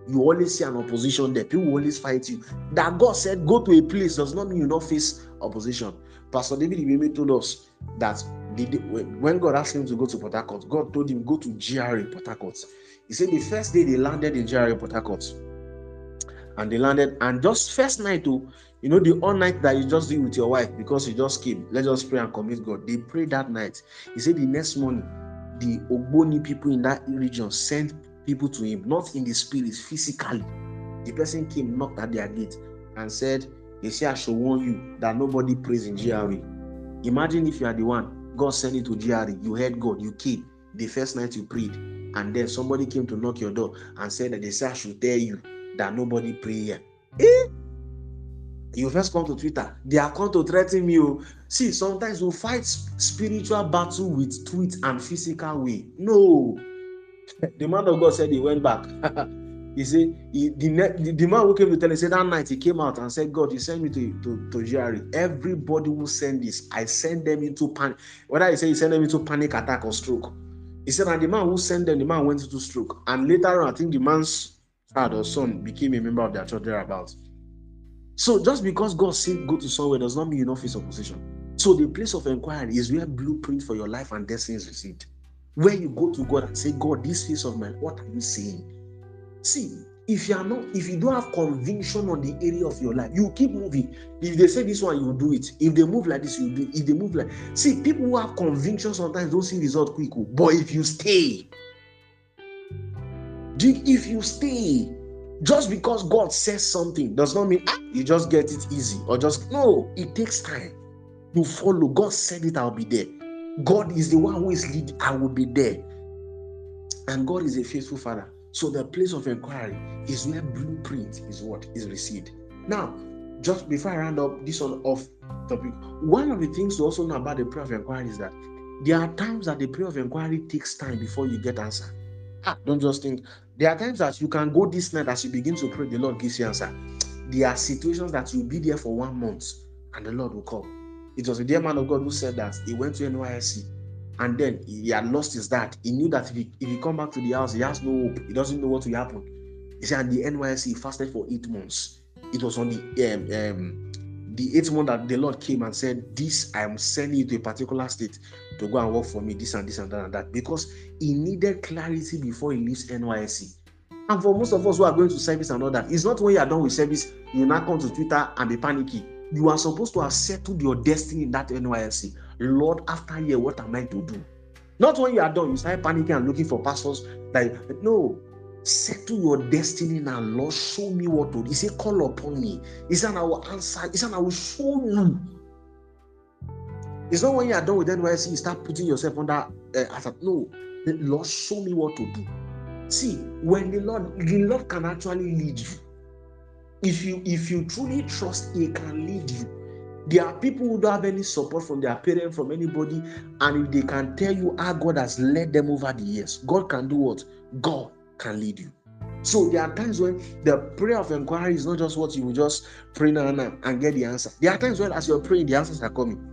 you always see an opposition there. People always fight you. That God said, go to a place does not mean you not face opposition. Pastor David Ibiyeomie told us that when God asked him to go to Port Harcourt, God told him, go to GRA Port Harcourt. He said the first day they landed in GRA Port Harcourt, and they landed, and just first night, too, oh, you know, the all night that you just do with your wife because you just came, let's just pray and commit God. They prayed that night. He said the next morning, the Ogboni people in that region sent people to him, not in the spirit, physically. The person came, knocked at their gate, and said, They say, I should warn you that nobody prays in GRA. Imagine if you are the one, God sent you to GRA, you heard God, you came the first night you prayed, and then somebody came to knock your door and said that they say, I should tell you that nobody pray here. Eh? You first come to Twitter, they are come to threaten me. Oh. See, sometimes we fight spiritual battle with tweet and physical way. No, the man of God said he went back. he said he, the, the, the man who came to tell him said that night he came out and said, God, you sent me to, to, to GRA. Everybody who send this, I send them into panic. Whether he said he sent them into panic attack or stroke. He said, and the man who sent them, the man went into stroke. And later on, I think the man's child or son became a member of their church thereabouts. So just because God said go to somewhere does not mean you don't face opposition. So the place of inquiry is where blueprint for your life and destiny is received. Where you go to God and say, God, this face of mine, what are you saying? See, if you are not, if you don't have conviction on the area of your life, you keep moving. If they say this one, you do it. If they move like this, you do it. If they move like see, people who have conviction sometimes don't see result quick. Oh. But if you stay, if you stay, just because God says something does not mean ah, you just get it easy or just no, it takes time. You follow. God said it, I'll be there. God is the one who is leading, I will be there. And God is a faithful father. So the place of inquiry is where blueprint is what is received. Now, just before I round up this one off topic, one of the things to also know about the prayer of inquiry is that there are times that the prayer of inquiry takes time before you get answer. Ah, don't just think there are times that you can go this night as you begin to pray, the Lord gives you answer. There are situations that you'll be there for one month and the Lord will come. It was a dear man of God who said that he went to NYSC and then he had lost his dad. He knew that if he, if he come back to the house, he has no hope. He doesn't know what will happen. He said, and the NYSC fasted for eight months. It was on the um, um, the eighth month that the Lord came and said, This I am sending you to a particular state to go and work for me, this and this and that and that. Because he needed clarity before he leaves NYSC. And for most of us who are going to service and all that, it's not when you are done with service, you now come to Twitter and be panicky. You are supposed to have settled your destiny in that NYSC. Lord, after year, what am I to do? Not when you are done, you start panicking and looking for pastors. Like, no, settle your destiny now. Lord, show me what to do. He said, Call upon me. He said, I will answer. He said, I will show you. It's not when you are done with NYSC, you start putting yourself under. Uh, no, Lord, show me what to do. See, when the Lord, the Lord can actually lead you. If you if you truly trust, He can lead you. There are people who don't have any support from their parents, from anybody, and if they can tell you how God has led them over the years, God can do what? God can lead you. So there are times when the prayer of inquiry is not just what you will just pray now and get the answer. There are times when as you're praying, the answers are coming.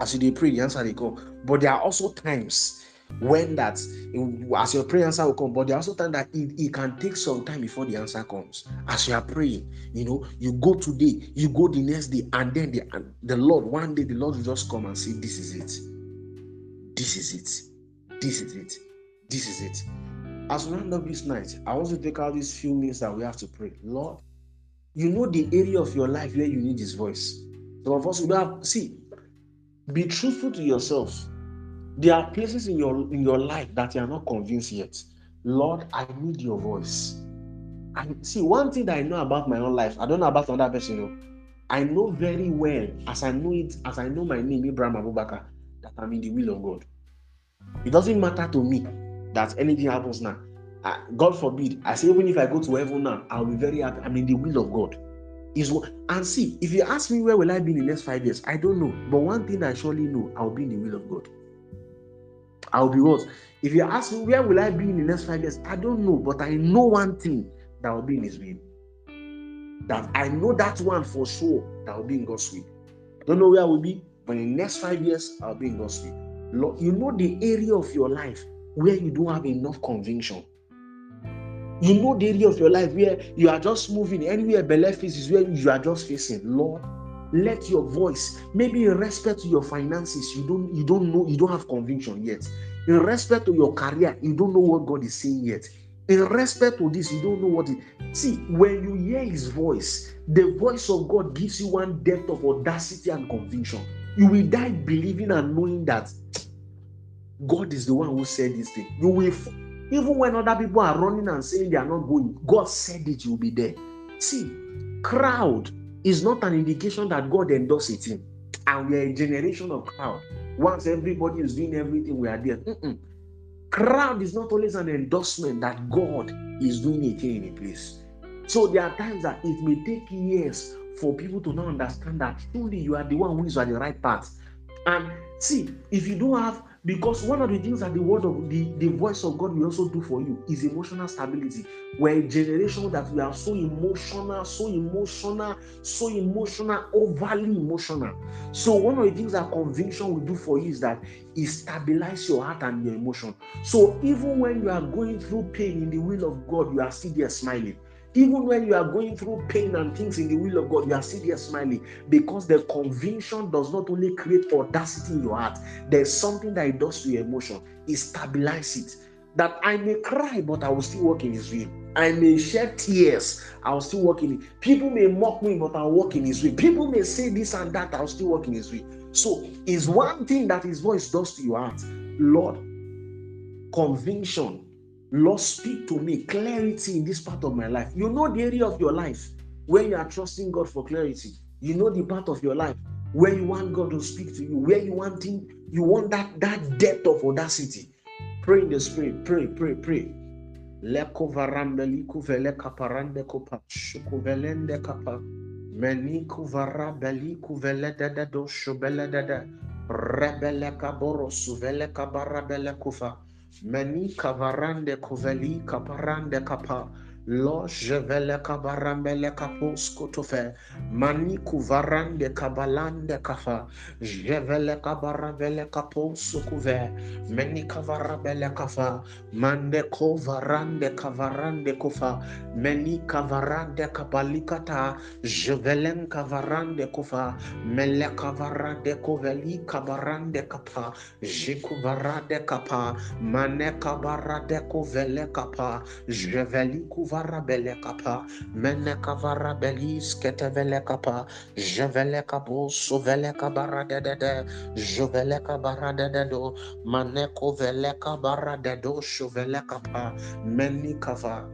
As you pray, the answer they come. But there are also times when that as your prayer answer will come but there also times that it, it can take some time before the answer comes. As you are praying you know you go today you go the next day and then the, the lord one day the lord will just come and say this is it. This is it. This is it. This is it. As we round up this night i want to take out these few minutes that we have to pray. Lord you know the area of your life where you need his voice. Some of us will have see be truthful to yourself there are places in your in your life that you are not convinced yet. Lord, I need your voice. And see, one thing that I know about my own life, I don't know about another person. You know, I know very well, as I know it, as I know my name, Abraham Abubakar, that I'm in the will of God. It doesn't matter to me that anything happens now. Uh, God forbid, I say, even if I go to heaven now, I'll be very happy. I'm in the will of God. Is and see, if you ask me where will I be in the next five years, I don't know. But one thing I surely know, I'll be in the will of God. I'll be what? If you ask me where will I be in the next five years, I don't know, but I know one thing that will be in His will. That I know that one for sure that will be in God's will. Don't know where I will be, but in the next five years, I'll be in God's will. Lord, you know the area of your life where you don't have enough conviction. You know the area of your life where you are just moving anywhere below is where you are just facing. Lord, let your voice maybe in respect to your finances you don't you don't know you don't have conviction yet. In respect to your career you don't know what god is saying yet. In respect to this you don't know what it see when you hear his voice the voice of god gives you one depth of audacity and conviction. You will die believing and knowing that god is the one who said this thing. You will even when other people are running and saying they are not going god said it you'll be there. See crowd is not an indication that God endorses it. And we are a generation of crowd. Once everybody is doing everything, we are there. Mm-mm. Crowd is not always an endorsement that God is doing a thing in a place. So there are times that it may take years for people to not understand that truly you are the one who is on the right path. And see, if you don't have Because one of the things that the word of the, the voice of God will also do for you is emotional stability. We're a generation that we are so emotional, so emotional, so emotional, overly emotional. So one of the things that conviction will do for you is that it stabilizes your heart and your emotion. So even when you are going through pain in the will of God, you are still there smiling. Even when you are going through pain and things in the will of God, you are still there smiling because the conviction does not only create audacity in your heart, there's something that it does to your emotion. It stabilizes it. That I may cry, but I will still walk in His will. I may shed tears, I will still walk in it. People may mock me, but I'll walk in His will. People may say this and that, I'll still walk in His will. So, it's one thing that His voice does to your heart, Lord, conviction Lord, speak to me clarity in this part of my life. You know the area of your life where you are trusting God for clarity. You know the part of your life where you want God to speak to you, where you want him, you want that that depth of audacity. Pray in the spirit. Pray, pray, pray. Leko varambeli kuvele kaparande kopa shukuvelende kapa meni kuvara beli kuvele dada do shubele dada rebele kaboro suvele kabara bele kufa Meni kavarande koveli kaparande kapa. Lo jevele kabarambele kapos kotofe. Mani kuvarande kabalande kafa. Jevele kabaravele kapos kuve. Meni kavarabele kafa. Mande kovarande kavarande kofa. Meni kavarande kabalikata. Jevelen kavarande kofa. Mele kavarande koveli kabarande kapa. Jikuvarande kapa. Mane kabarade kovele kapa. Jeveli kuvara bele kapa. Mene kavara belis ketevele kapa. Jevele kapo sovele kabara de de de. Jovele kabara de de do. Mane kovele kabara de do shovele kapa. Meni kava.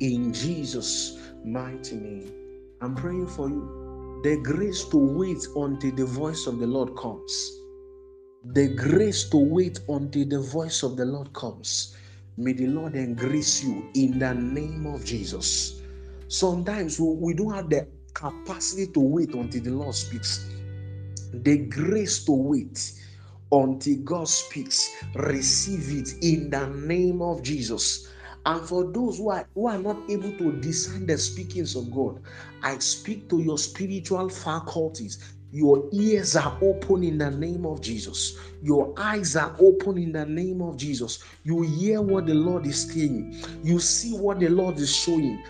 In Jesus' mighty name. I'm praying for you. The grace to wait until the voice of the Lord comes the grace to wait until the voice of the Lord comes. May the Lord increase you in the name of Jesus. Sometimes we don't have the capacity to wait until the Lord speaks. The grace to wait until God speaks, receive it in the name of Jesus. And for those who are, who are not able to discern the speakings of God, I speak to your spiritual faculties your ears are open in the name of Jesus. Your eyes are open in the name of Jesus. You hear what the Lord is saying. You see what the Lord is showing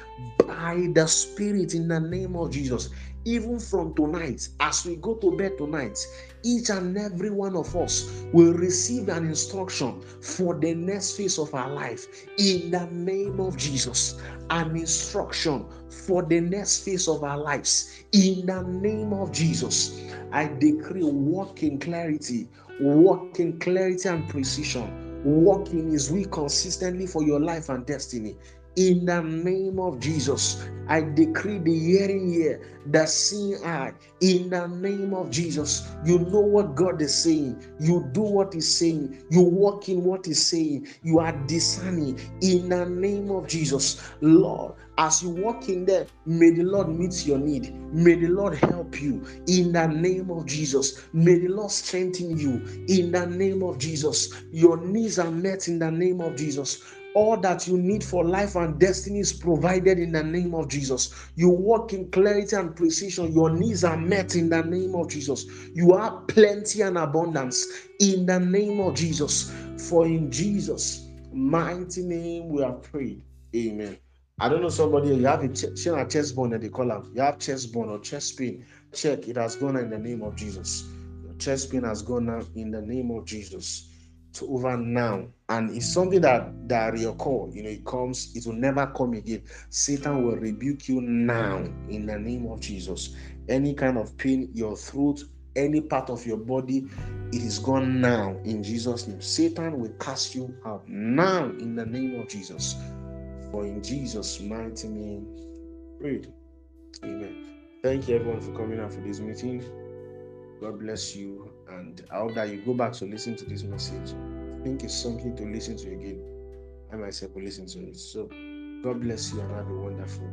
by the Spirit in the name of Jesus. Even from tonight, as we go to bed tonight, each and every one of us will receive an instruction for the next phase of our life in the name of Jesus. An instruction for the next phase of our lives in the name of Jesus. I decree walk in clarity, walk in clarity and precision, walk in His will consistently for your life and destiny in the name of Jesus, I decree the hearing ear, the seeing eye. In the name of Jesus, you know what God is saying. You do what He's saying. You walk in what He's saying. You are discerning. In the name of Jesus, Lord, as you walk in there, may the Lord meet your need. May the Lord help you. In the name of Jesus, may the Lord strengthen you. In the name of Jesus, your needs are met. In the name of Jesus all that you need for life and destiny is provided in the name of Jesus. You walk in clarity and precision. Your needs are met in the name of Jesus. You have plenty and abundance in the name of Jesus. For in Jesus' mighty name we have prayed. Amen. I don't know somebody, you have a, ch- a chest bone that they call them. You have chest bone or chest pain. Check, it has gone in the name of Jesus. Your chest pain has gone now in the name of Jesus to over now. And it's something that that reoccur you know it comes it will never come again. Satan will rebuke you now in the name of jesus. Any kind of pain your throat any part of your body it is gone now in jesus name. Satan will cast you out now in the name of jesus. For in jesus mighty name pray. Amen. Thank you everyone for coming out for this meeting. God bless you and I hope that you go back to listen to this message. I think it's something to listen to again. I myself will listen to it. So God bless you and have a wonderful.